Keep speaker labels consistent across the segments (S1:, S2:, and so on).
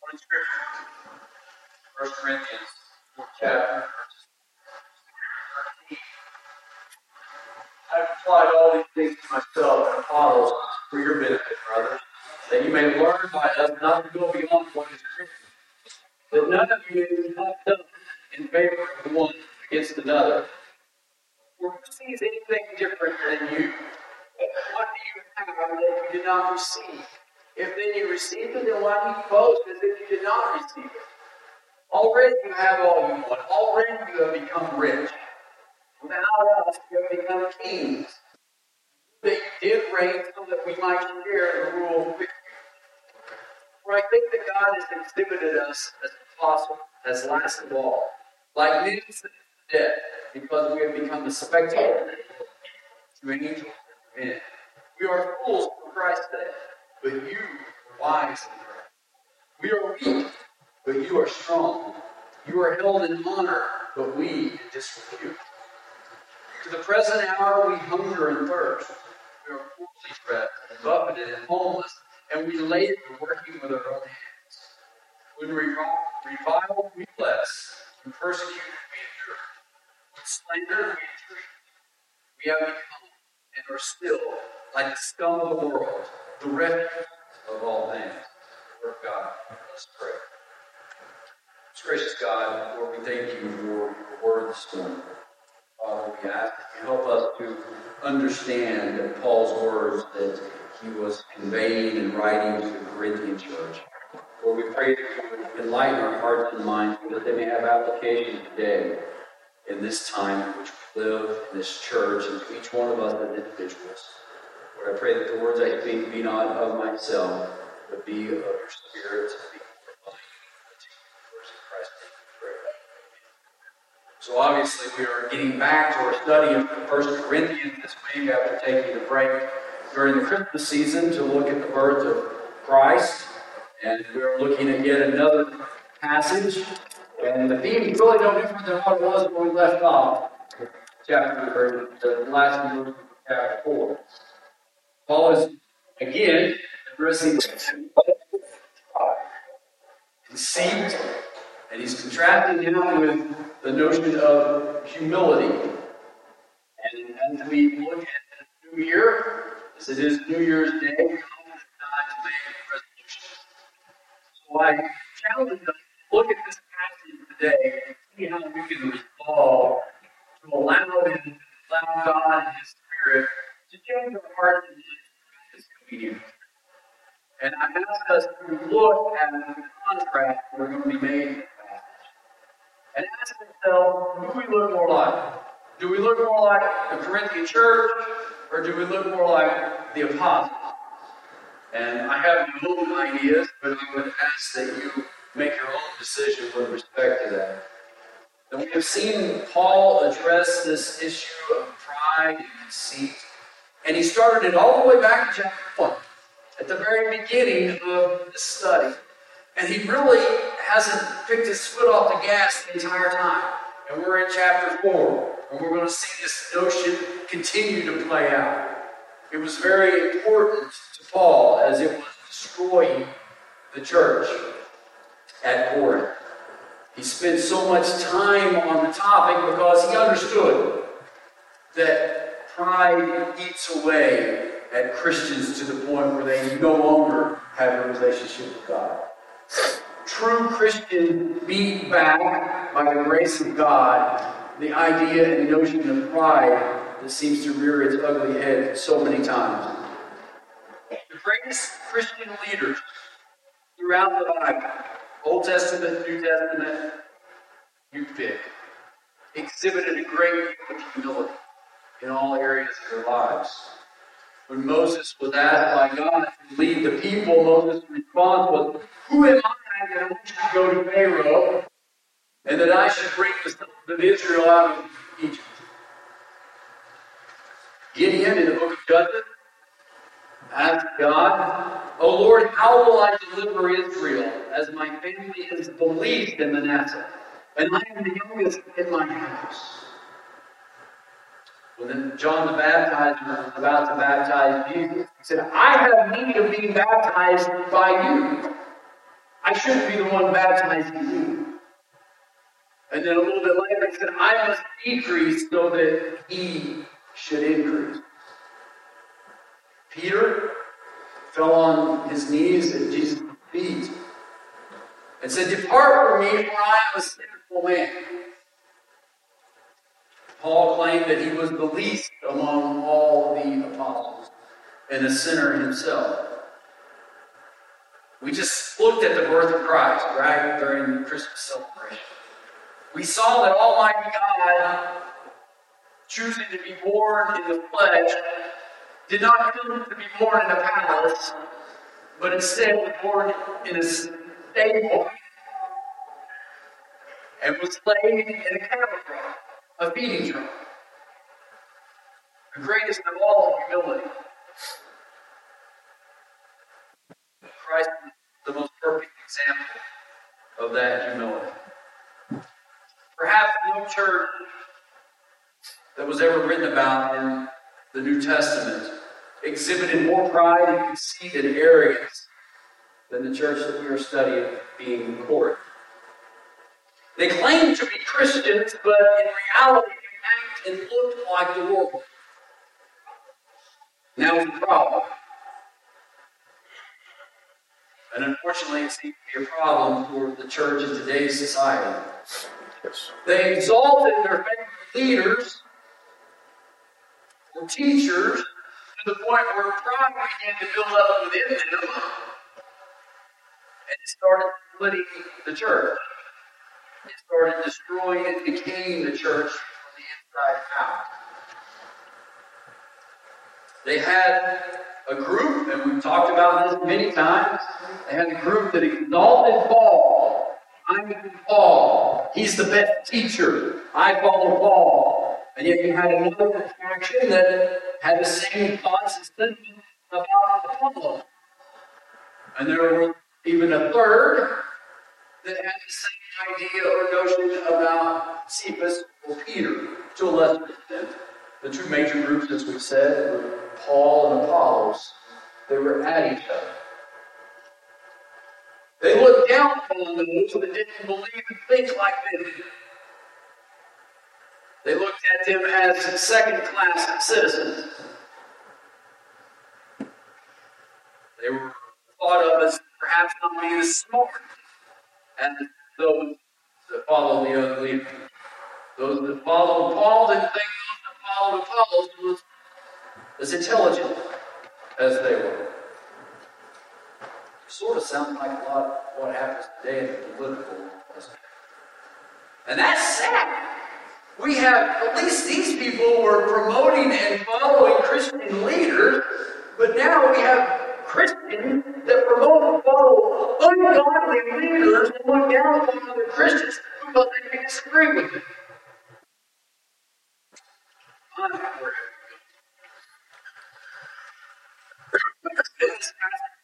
S1: One scripture. First Corinthians, fourth chapter, I've applied all these things to myself and apostles for your benefit, brothers, that you may learn by us not to go beyond what is written. That none of you be puffed up in favor of one against another. For who sees anything different than you? What do you have that you did not receive? If then you received it, then why do you boast as if you did not receive it? Already you have all you want. Already you have become rich. Without us, you have become kings. That you did reign so that we might share the rule with you. For I think that God has exhibited us as apostle, as last of all, like men dead, because we have become the spectator to an angel. We are fools for Christ's sake, but you are wise in Christ. We are weak, but you are strong. You are held in honor, but we in disrepute. To the present hour we hunger and thirst. We are poorly fed and buffeted and homeless, and we labor working with our own hands. When we revile, we bless. When persecuted, we endure. When slandered, we entreat. We have become and are still like the scum of the world, the refuge of all things. Word of God. Let's pray. Most gracious God, Lord, we thank you for your word this morning. Father, we ask that you help us to understand Paul's words that he was conveying and writing to the Corinthian church. Lord, we pray that you enlighten our hearts and minds so that they may have application today in this time in which we live in this church and to each one of us as individuals. Lord, I pray that the words I speak be not of myself, but be of your spirit, and be So obviously we are getting back to our study of the First Corinthians this week after taking a break during the Christmas season to look at the birth of Christ. And we're looking at yet another passage. And the theme is really no different than what it was when we left off. Chapter, the last chapter 4. Paul is again addressing conceit, and he's contrasting it with the notion of humility. And as we look at the new year, as it is New Year's Day, time to make resolutions. So I challenge us to look at this passage today and see how we can resolve to allow Him, allow God and His Spirit to change our hearts and this communion. And I ask us to look at the contrast we're going to be made and ask themselves, who do we look more like? Do we look more like the Corinthian church, or do we look more like the apostles? And I have own ideas, but I would ask that you make your own decision with respect to that. And we have seen Paul address this issue of pride and conceit, and he started it all the way back in chapter 1, at the very beginning of the study. And he really hasn't picked his foot off the gas the entire time. And we're in chapter 4, and we're going to see this notion continue to play out. It was very important to Paul as it was destroying the church at Corinth. He spent so much time on the topic because he understood that pride eats away at Christians to the point where they no longer have a relationship with God true Christian beat back by the grace of God the idea and notion of pride that seems to rear its ugly head so many times. The greatest Christian leaders throughout the Bible, Old Testament, New Testament, you pick, exhibited a great deal of humility in all areas of their lives. When Moses was asked by God to lead the people, Moses' response was, Who am I that I to go to Pharaoh and that I should bring the sons of Israel out of Egypt. Gideon in the book of Judges asked God, O Lord, how will I deliver Israel as my family is the least in Manasseh, and I am the youngest in my house? When John the Baptizer was about to baptize Jesus, he said, I have need of being baptized by you. I shouldn't be the one baptizing you. And then a little bit later, he said, I must decrease so that he should increase. Peter fell on his knees at Jesus' feet and said, Depart from me, for I am a sinful man. Paul claimed that he was the least among all the apostles and a sinner himself. We just looked at the birth of Christ, right, during the Christmas celebration. We saw that Almighty God, choosing to be born in the flesh, did not come to be born in a palace, but instead was born in a stable and was laid in a trough, a feeding trough. The greatest of all humility. Christ is the most perfect example of that humility. Perhaps no church that was ever written about in the New Testament exhibited more pride and conceit and arrogance than the church that we are studying being in Corinth. They claimed to be Christians, but in reality they acted and looked like the world. Now the problem. And unfortunately, it seems to be a problem for the church in today's society. Yes. They exalted their favorite leaders or teachers to the point where pride began to build up within them and it started splitting the church. It started destroying and decaying the church from the inside out. They had a group, and we've talked about this many times. They had a group that exalted Paul. I'm Paul. He's the best teacher. I follow Paul. And yet you had another faction that had the same thoughts and sentiments about Apollo. And there were even a third that had the same idea or notion about Cephas or Peter to a lesser extent. The two major groups, as we said, were Paul and Apollos. They were at each other. They looked down on those that didn't believe and think like did. They looked at them as second class citizens. They were thought of as perhaps not being as smart as those that follow the unbelievers. Those that follow Paul didn't think those that followed Apollos was as intelligent as they were. Sort of sounds like a lot of what happens today in the political aspect. And that's sad. We have, at least these people were promoting and following Christian leaders, but now we have Christians that promote follow ungodly leaders and look down on other Christians because they disagree with them.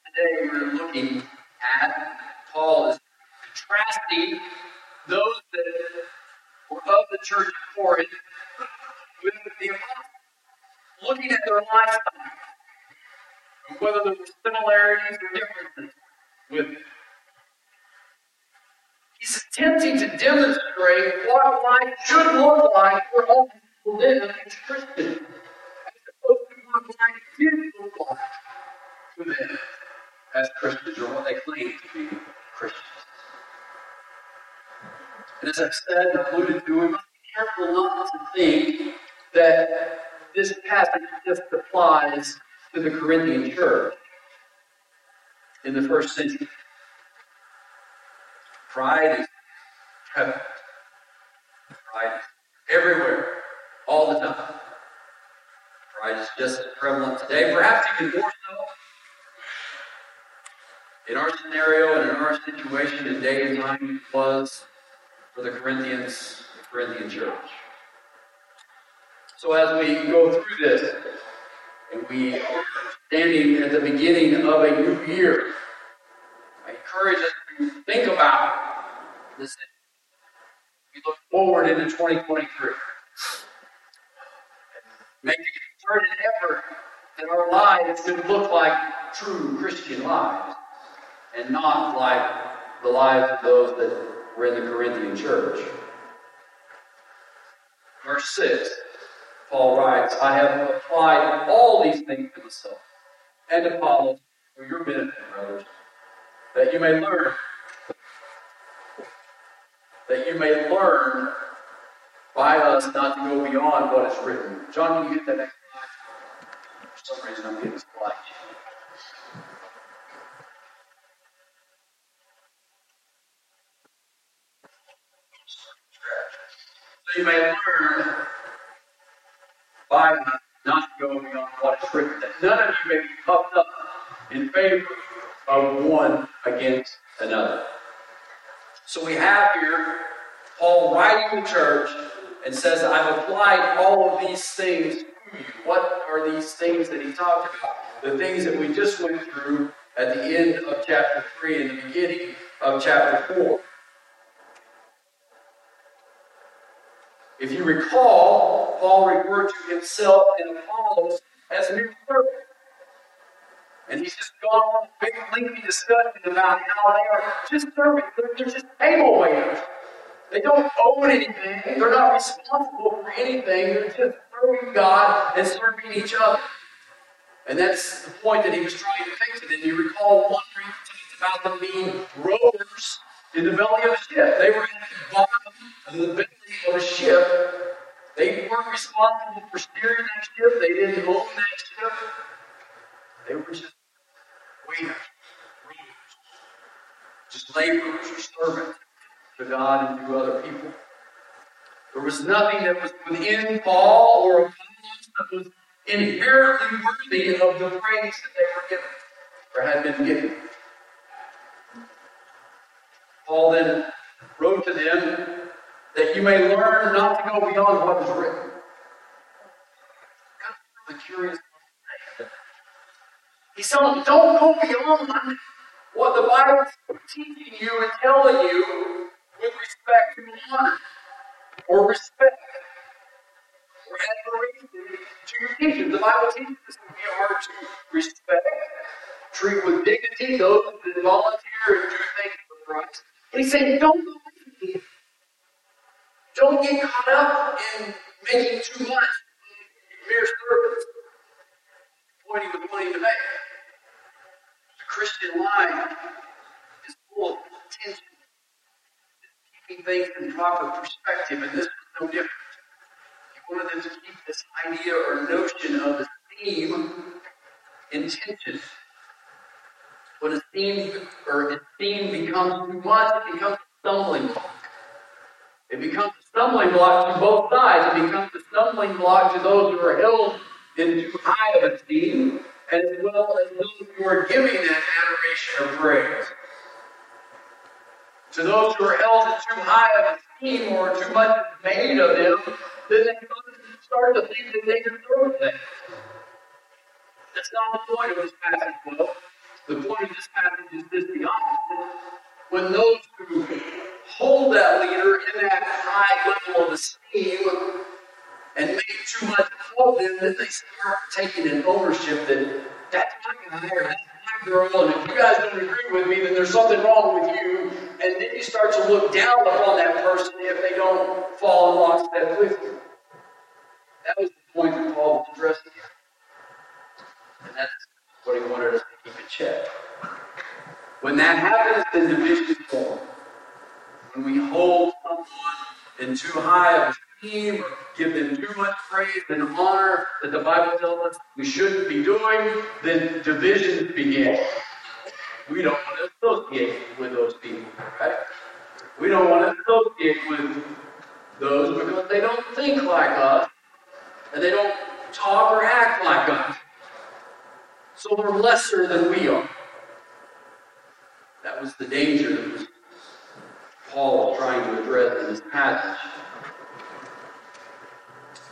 S1: Today, we're looking at Paul is contrasting those that were of the church of Corinth with the apostles, looking at their lifestyle whether there were similarities or differences with it. He's attempting to demonstrate what life should look like for all people live as Christians, as opposed to what life did look like for them as Christians, or what they claim to be Christians. And as I've said and alluded to, we must be careful not to think that this passage just applies to the Corinthian church in the first century. Pride is prevalent. Pride is everywhere, all the time. Pride is just as prevalent today, perhaps even more so. In our scenario and in our situation in day and time was for the Corinthians, the Corinthian church. So as we go through this, and we are standing at the beginning of a new year. I encourage us to think about this. We look forward into 2023. Make a concerted effort that our lives should look like true Christian lives and not like the lives of those that were in the Corinthian church. Verse 6, Paul writes, I have applied all these things to myself and Apollos for your benefit, brothers, that you may learn, that you may learn by us not to go beyond what is written. John, can you get that next slide? For some reason, I'm getting this slide. So you may learn by not going go beyond what is written, that none of you may be puffed up in favor of one against another. So we have here Paul writing the church and says, I've applied all of these things to you. What are these things that he talked about? The things that we just went through at the end of chapter 3 and the beginning of chapter 4. If you recall, Paul referred to himself and Apollos as a mere servants. And he's just gone on a big lengthy discussion about how they are just servants. They're, they're just table waiters. They don't own anything. They're not responsible for anything. They're just serving God and serving each other. And that's the point that he was trying to fix it. And you recall one he talked about them being rowers in the belly of a ship. They were at the bottom of the belly of a ship. They weren't responsible for steering that ship. They didn't own that ship. They were just waiters, just laborers or servants to God and to other people. There was nothing that was within Paul or Apollos that was inherently worthy of the praise that they were given or had been given. Paul then wrote to them that you may learn not to go beyond what is written. I'm curious. He's telling don't go beyond what the Bible is teaching you and telling you with respect to honor or respect or admiration to your teachers. The Bible teaches us we are to respect, treat with dignity those that volunteer and do things for Christ. But he's saying, don't go Don't get caught up in making too much mere servants. Point he was wanting to make. The Christian life is full of tension keeping things in proper perspective, and this was no different. He wanted them to keep this idea or notion of esteem in tension. When esteem or esteem becomes too much, it becomes a stumbling block. It becomes a stumbling block to both sides. It becomes a stumbling block to those who are held in too high of esteem, as well as those who are giving that adoration or praise. To those who are held in too high of esteem or too much made of them, then they start to think that they deserve things. That's not the point of this passage, well. The point of this passage is this the opposite. When those who hold that leader in that high level of esteem and make too much of them, then they start taking an ownership that that's my guy or that's girl, and if you guys don't agree with me, then there's something wrong with you. And then you start to look down upon that person if they don't fall in lockstep with you. That was the point that Paul was addressing here. And that's what he wanted us to keep in check. When that happens, then division forms. When we hold someone in too high of esteem give them too much praise and honor that the Bible tells us we shouldn't be doing, then divisions begin. We don't want to associate with those people, right? We don't want to associate with those because they don't think like us and they don't talk or act like us. So they're lesser than we are. That was the danger Paul was trying to address in this passage.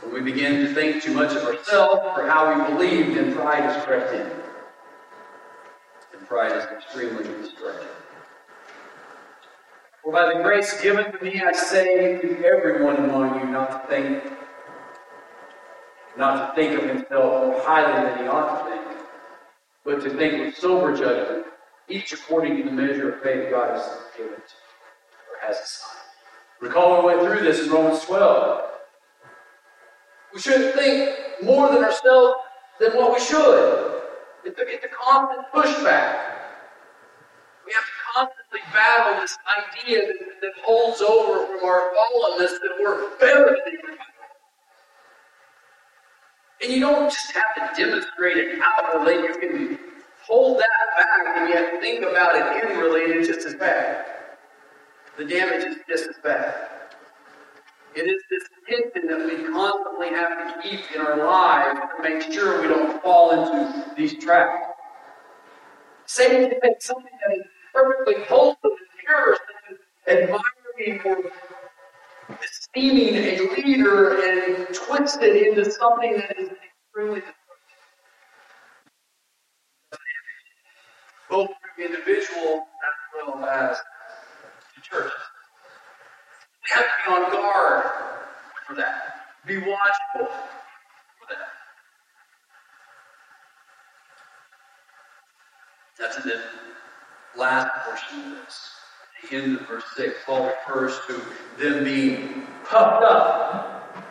S1: When we begin to think too much of ourselves or how we believe, then pride is crept in. And pride is extremely destructive. For by the grace given to me, I say to everyone among you not to think, not to think of himself more highly than he ought to think, but to think with sober judgment, each according to the measure of faith God has given to or has assigned. Recall we went through this in Romans 12. We shouldn't think more than ourselves than what we should. It's a, it's a constant pushback. We have to constantly battle this idea that, that holds over from our fallenness that we're better than everybody. And you don't just have to demonstrate it outwardly, you can hold that back and yet think about it inwardly and it's just as bad. The damage is just as bad. It is this tension that we constantly have to keep in our lives to make sure we don't fall into these traps. Satan can something that is perfectly wholesome and pure, admiring or esteeming a leader, and twist it into something that is extremely destructive. Both to individuals as well as to churches. We have to be on guard for that. Be watchful for that. That's in the last portion of this. The end of verse 6, Paul refers to them being puffed up.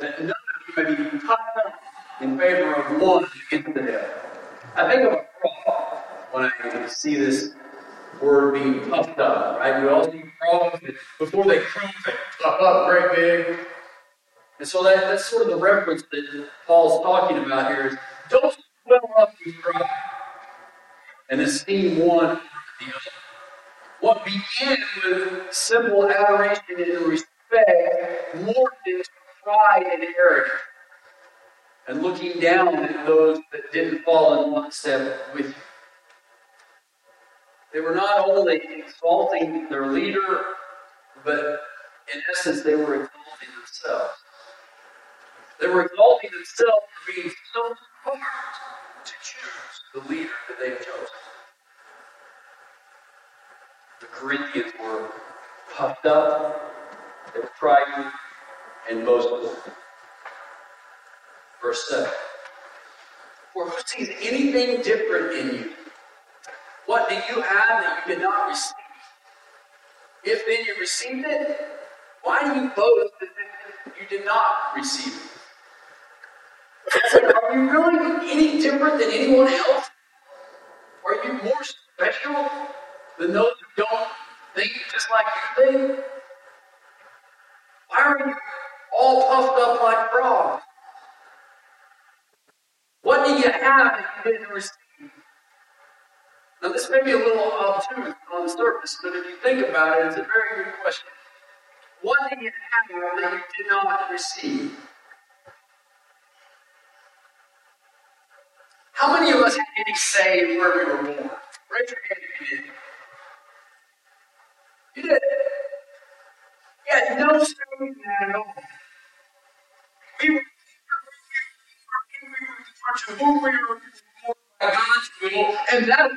S1: That none of you may be puffed up in favor of one against the devil. I think of a frog when I see this word being puffed up, right? We all see frogs before they croak, they puff up great big. And so that, that's sort of the reference that Paul's talking about here is don't swell up with pride and esteem one the other. What began with simple adoration and respect morphed into pride and arrogance. And looking down at those that didn't fall in one step with you. They were not only exalting their leader, but in essence, they were exalting themselves. They were exalting themselves for being so smart to choose the leader that they've chosen. The Corinthians were puffed up, they were prideful, and boastful. Verse 7. For who sees anything different in you? What do you have that you did not receive? If then you received it, why do you boast that you did not receive it? are you really any different than anyone else? Are you more special than those who don't think just like you think? Why are you all puffed up like frogs? What do you have that you didn't receive? Now, this may be a little obtuse on the surface, but if you think about it, it's a very good question. What do you have that you did not receive? How many of us had any say where we were born? Raise your hand if you did. You did. Yeah, no say in that at all. We were, we were, we were, we were born by God's will, and that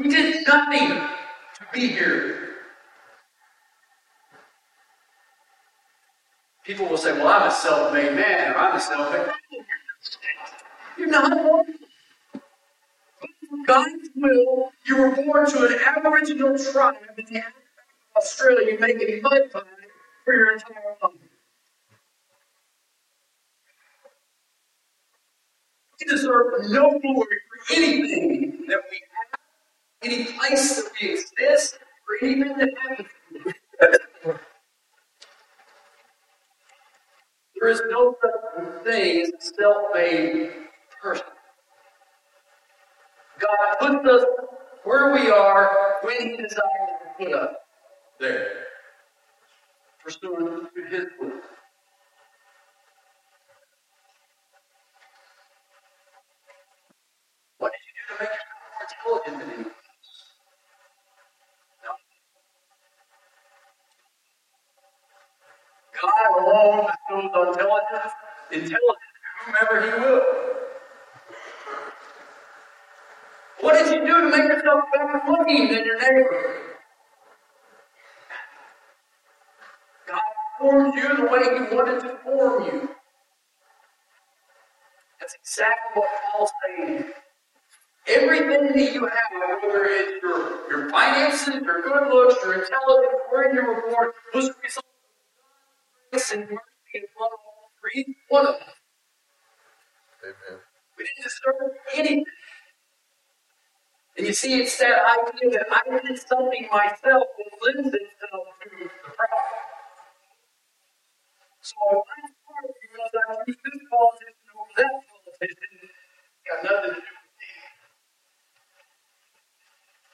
S1: we did nothing to be here. People will say, Well, I'm a self made man, or I'm a self made You're not. God's will, you were born to an Aboriginal tribe in Australia. A mud pie for your entire life. We deserve no glory for anything that we any place that we exist, or anything that happens. there is no such thing as a self-made person. God puts us where we are when He desires to put us there, pursuant to His will. What did you do to make yourself more intelligent than anyone? God alone bestows intelligence, intelligence to whomever He will. What did you do to make yourself better looking than your neighbor? God formed you the way He wanted to form you. That's exactly what Paul's saying. Everything that you have, whether it's your, your finances, your good looks, your intelligence, where you were born, was a result of grace and mercy and love for each one of us.
S2: Amen.
S1: We didn't deserve anything. And you see, it's that idea that I did something myself that lends itself to the problem. So if I'm smart because I choose this politician over that politician, it's got nothing to do with me.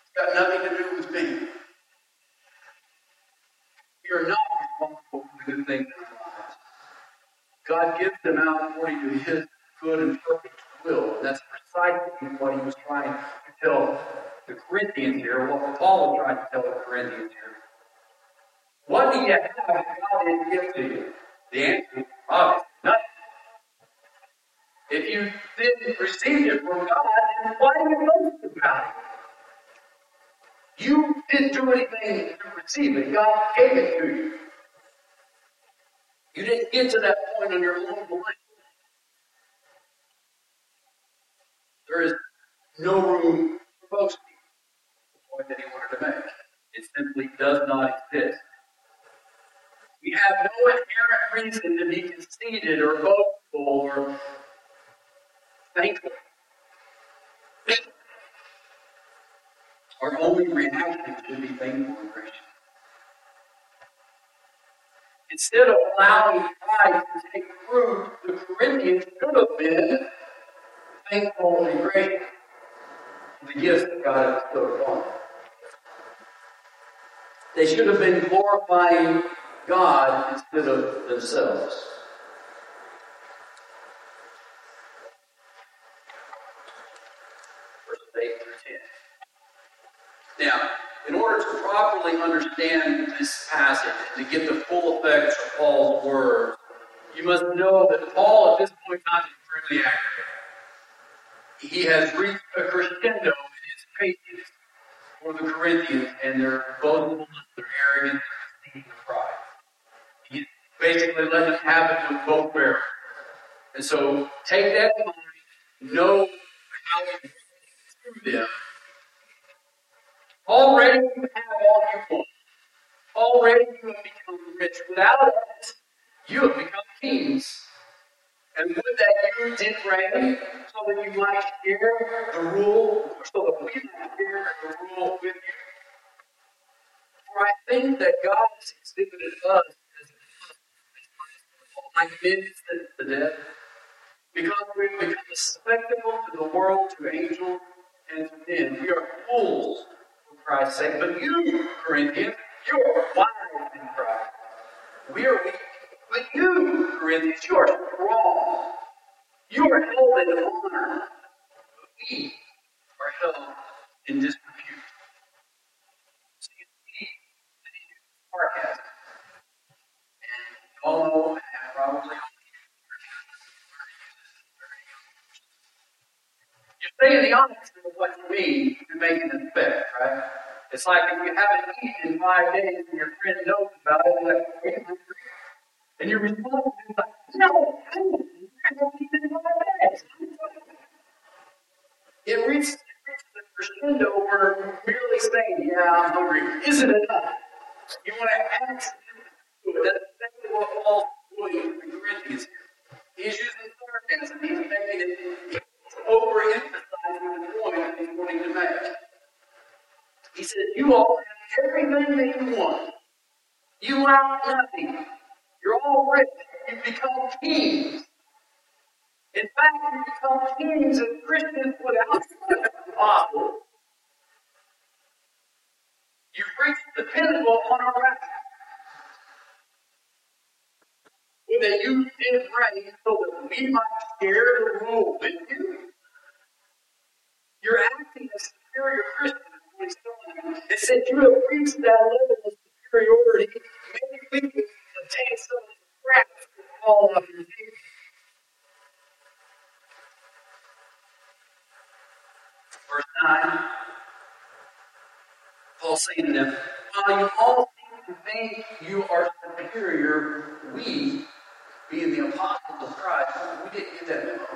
S1: It's got nothing to do with me. We are not responsible for the good things in our lives. God gives them out according to His good and perfect will. And that's precisely what He was trying to tell the Corinthians here, what Paul was trying to tell the Corinthians here. What do you have that God didn't give to you? The answer is obvious, nothing. If you didn't receive it from God, then why do you boast about it? You didn't do anything to receive it. God gave it to you. You didn't get to that point on your own life. There is no room for boasting. The point that he wanted to make. It simply does not exist. We have no inherent reason to be conceited or boastful or thankful. Our only reaction should be thankful and gracious. Instead of allowing pride to take root, the Corinthians should have been thankful and gracious for the gifts that God has bestowed upon them. They should have been glorifying God instead of themselves. Verses 8 through 10. Now, in order to properly understand this passage and to get the full effects of Paul's words, you must know that Paul at this point in time is extremely accurate. He has reached a crescendo in his patience for the Corinthians and their boastfulness, their arrogance, their conceit, and pride. He's basically letting them have it with both barrels. And so take that in mind, know how to through them. Already you have all you want. Already you have become rich. Without it, you have become kings. And would that you did reign so that you might share the rule, so that we might share the rule with you. For I think that God has exhibited us as like men to the dead, because we have become a spectacle to the world, to angels, and to men. We are fools Christ's sake. But you, Corinthians, you are wise in Christ. We are weak. But you, Corinthians, you are strong. You are held in honor. But we are held in disrepute. So you see that he uses sarcasm. And you all know, and probably all you say the opposite mean to make an effect, right? It's like if you haven't eaten in five days and your friend knows about it, you're like? And your response is like, no, I haven't eaten in five days. It reaches, the crescendo where merely saying, yeah, I'm hungry, isn't enough. You want to add to it. That's exactly what Paul's doing in Corinthians here. He's using sarcasm. He's making it, overemphasizing to make. He said, You all have everything that you want. You lack nothing. You're all rich. You become kings. In fact, you become kings and Christians without the apostle. You've reached the pinnacle on our wrath. That you did reign so that we might share the rule with you. You're acting as superior Christians. he's telling you. Have reached that level of superiority. Maybe we can obtain some of the scraps that fall off your feet. Verse 9. Paul saying to them, While you all seem to think you are superior, we, being the apostles of Christ, we didn't get that memo.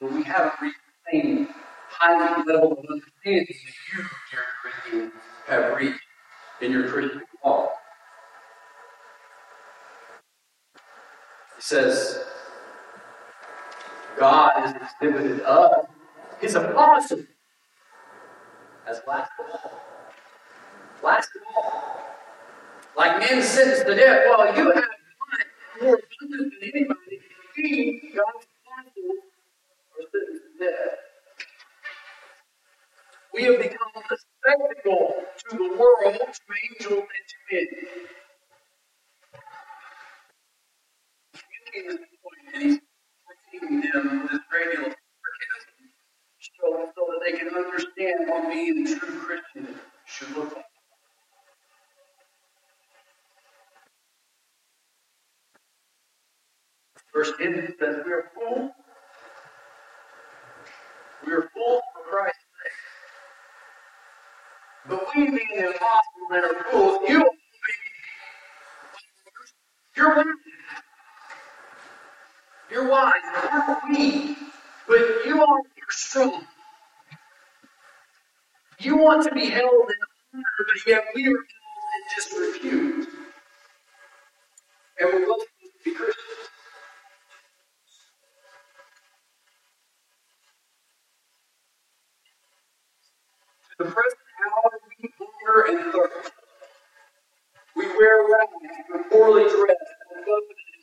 S1: We reach the haven't reached the same high level of understanding that you, dear Corinthians, have reached in your Christian walk. He says, God has exhibited us, his apostles, as last of all. Last of all. Like men sentenced to death, well, you have more abundant than anybody. We, God's to death. We have become a spectacle to the world, to angels, and to men. Making this point, and he's repeating them this great deal of sarcasm, so, so that they can understand what being a true Christian should look like. Verse 10 says, We are fools. We are fools for Christ's sake. But we being the apostles and are fools, you will be you're wise. You're wise. Aren't we? But you are you're strong. You want to be held in honor, but yet we are held in disrepute. And we're both supposed to be Christians. The we hunger and thirst. We wear rags, we're poorly dressed, and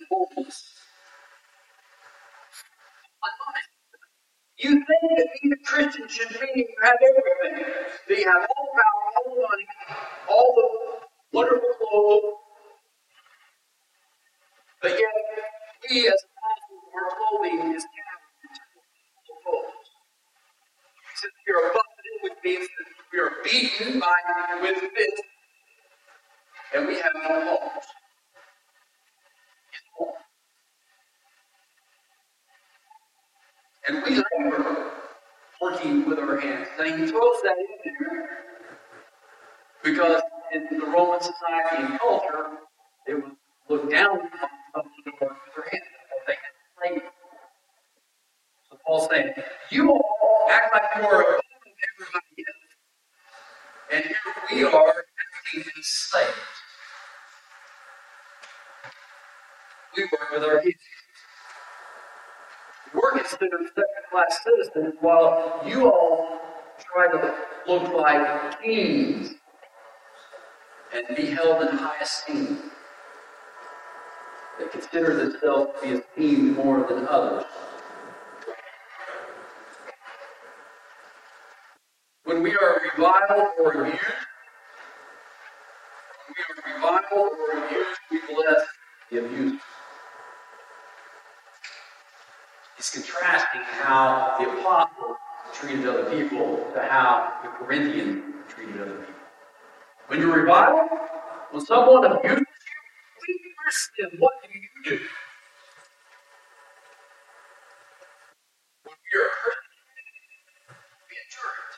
S1: in homeless. You think that being a Christian should mean you have everything. That you have all the power, all the money, all the wonderful clothes. But yet, we as apostles, our clothing is covered in clothes. Since buffeted, which means that we are beaten by with fists, and we have no home. And we labor working with our hands. Now he throws that in there because in the Roman society and culture, it was looked down upon someone to work with their hands because they had slaves. So Paul's saying, you all act like you are everybody else. And here we are acting as slaves. We work with our hands. We're considered second class citizens while you all try to look like kings and be held in high esteem. They consider themselves to be esteemed more than others. When we are reviled or abused, when we are reviled or abused, we bless the abuser. He's contrasting how the apostles treated other people to how the Corinthians treated other people. When you're reviled, when someone abuses you, we them. What do you do? When you're a Christian, we endure it.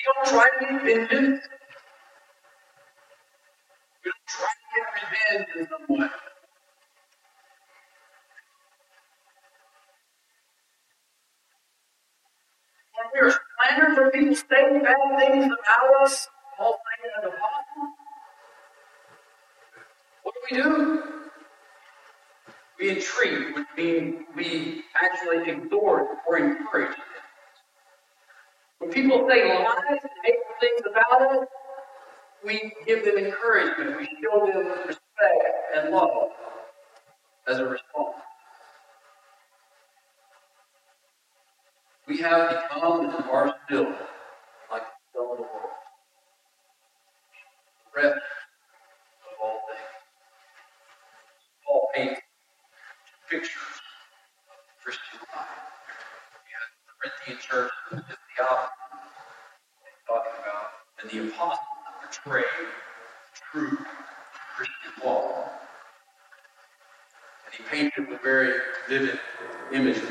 S1: We don't try to get vengeance. We don't try to get revenge in some way. When we are slandered for people saying bad things about us, Paul saying as apostles, what do we do? We entreat, which means we actually exhort or encourage. People say lies and hateful things about us, we give them encouragement. We show them respect and love as a response. We have become and are still like the scum of the world. Refuse of all things. Paul paints pictures of the Christian life. We have the Corinthian church he's talking about, and the apostles portray true Christian walk. And he painted it with very vivid imagery.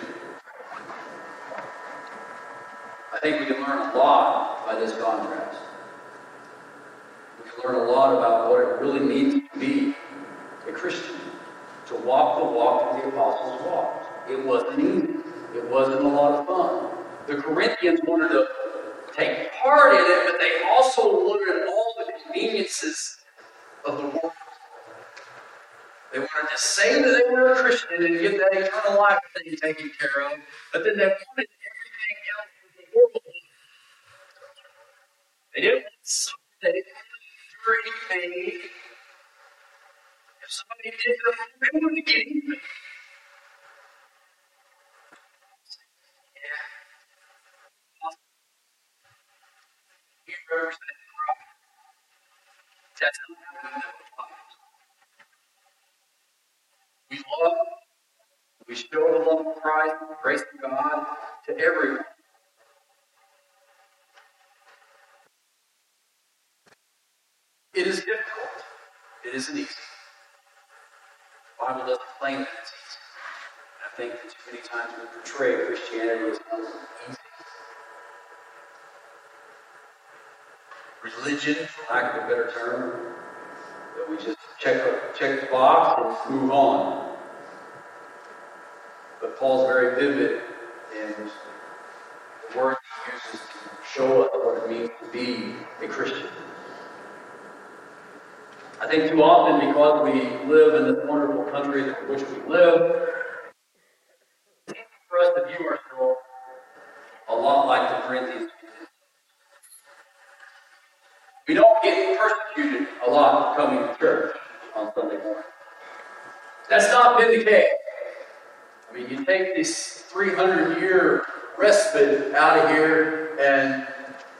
S1: I think we can learn a lot by this contrast. We can learn a lot about what it really means to be a Christian, to walk the walk that the apostles walked It wasn't easy. It wasn't a lot of fun. The Corinthians wanted to take part in it, but they also wanted all the conveniences of the world. They wanted to say that they were a Christian and get that eternal life thing taken care of, but then they wanted everything else in the world. They didn't want something, didn't want anything. If somebody did them, they wouldn't get anything. That's how we live. We love, we show the love of Christ, the grace of God to everyone. It is difficult. It isn't easy. The Bible doesn't claim that it's easy. I think that too many times we portray Christianity as easy. Religion, for lack of a better term, that we just check, check the box and move on. But Paul's very vivid in the words he uses to show us what it means to be a Christian. I think too often, because we live in this wonderful country in which we live, it's easy for us to view ourselves a lot like the Corinthians we don't get persecuted a lot coming to church on Sunday morning. Been the case. I mean, you take this 300 year respite out of here, and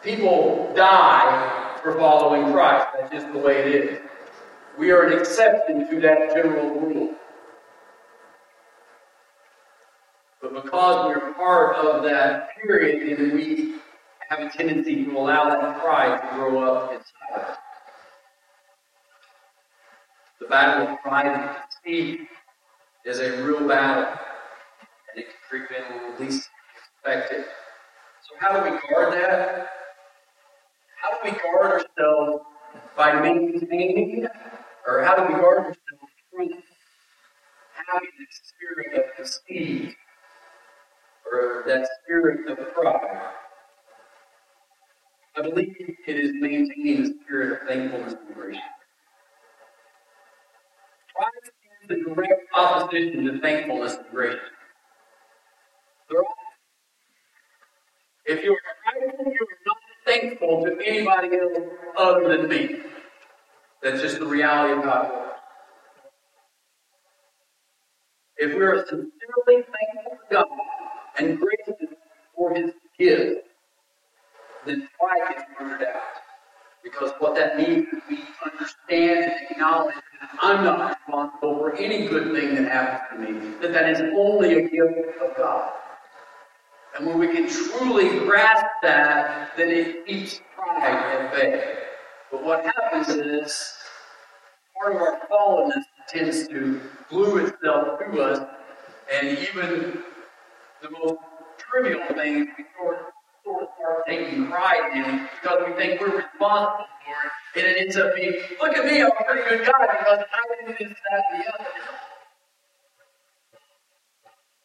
S1: people die for following Christ. That's just the way it is. We are an exception to that general rule. But because we're part of that period, then we have a tendency to allow that pride to grow up inside us. The battle of pride and conceit is a real battle, and it can creep in when we least expect it. So, how do we guard that? How do we guard ourselves by maintaining or how do we guard ourselves from having the spirit of deceit or that spirit of pride? I believe it is maintaining the spirit of thankfulness and grace. Pride the direct opposition to thankfulness and grace. If you are prideful, you are not thankful to anybody else other than me. That's just the reality of God. If we are sincerely thankful to God and grateful for His gift, then pride gets rooted out. Because what that means is we understand and acknowledge that I'm not responsible for any good thing that happens to me, that that is only a gift of God. And when we can truly grasp that, then it keeps pride at bay. But what happens is part of our fallenness tends to glue itself to us, and even the most trivial things we sort start taking pride in because we think we're responsible for it, and it ends up being, look at me, I'm a pretty good guy because I did this, that, and the other.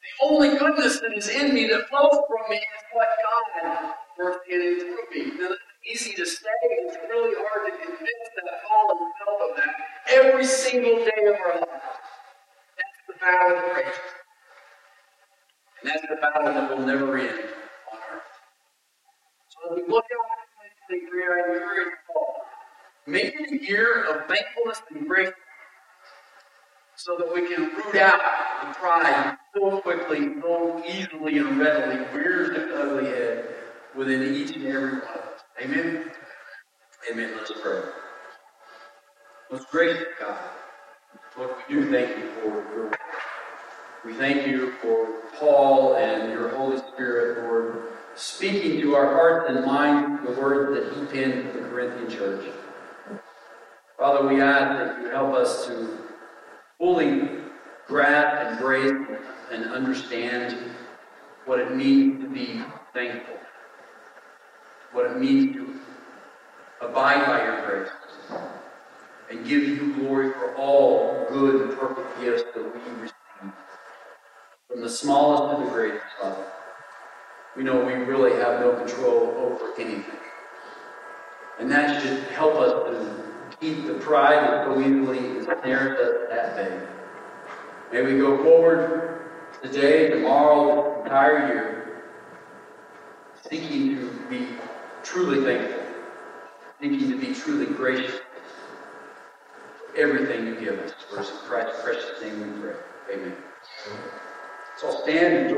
S1: The only goodness that is in me that flows from me is what God works in and through me. Now, it's easy to say, it's really hard to convince that all fallen self of that every single day of our lives. That's the battle of grace. And that's the battle that will never end. We look out at 2023, I encourage Paul. Make it a year of thankfulness and grace so that we can root out the pride so quickly, so easily, and readily rears its ugly head within each and every one of us. Amen? Amen. Let's pray. Most gracious God, Lord, we do thank you for your word. We thank you for Paul and your Holy Spirit, Lord, speaking to our heart and mind the word that he penned to the Corinthian church. Father, we ask that you help us to fully grasp, and embrace, and understand what it means to be thankful, what it means to abide by your grace, and give you glory for all good and perfect gifts that we receive from the smallest to the greatest level. We know we really have no control over anything. And that should help us to keep the pride that so easily ensnares us that bay. May we go forward today, tomorrow, the entire year, seeking to be truly thankful, seeking to be truly gracious for everything you give us. For in Christ's precious name we pray. Amen. So I'll stand and join.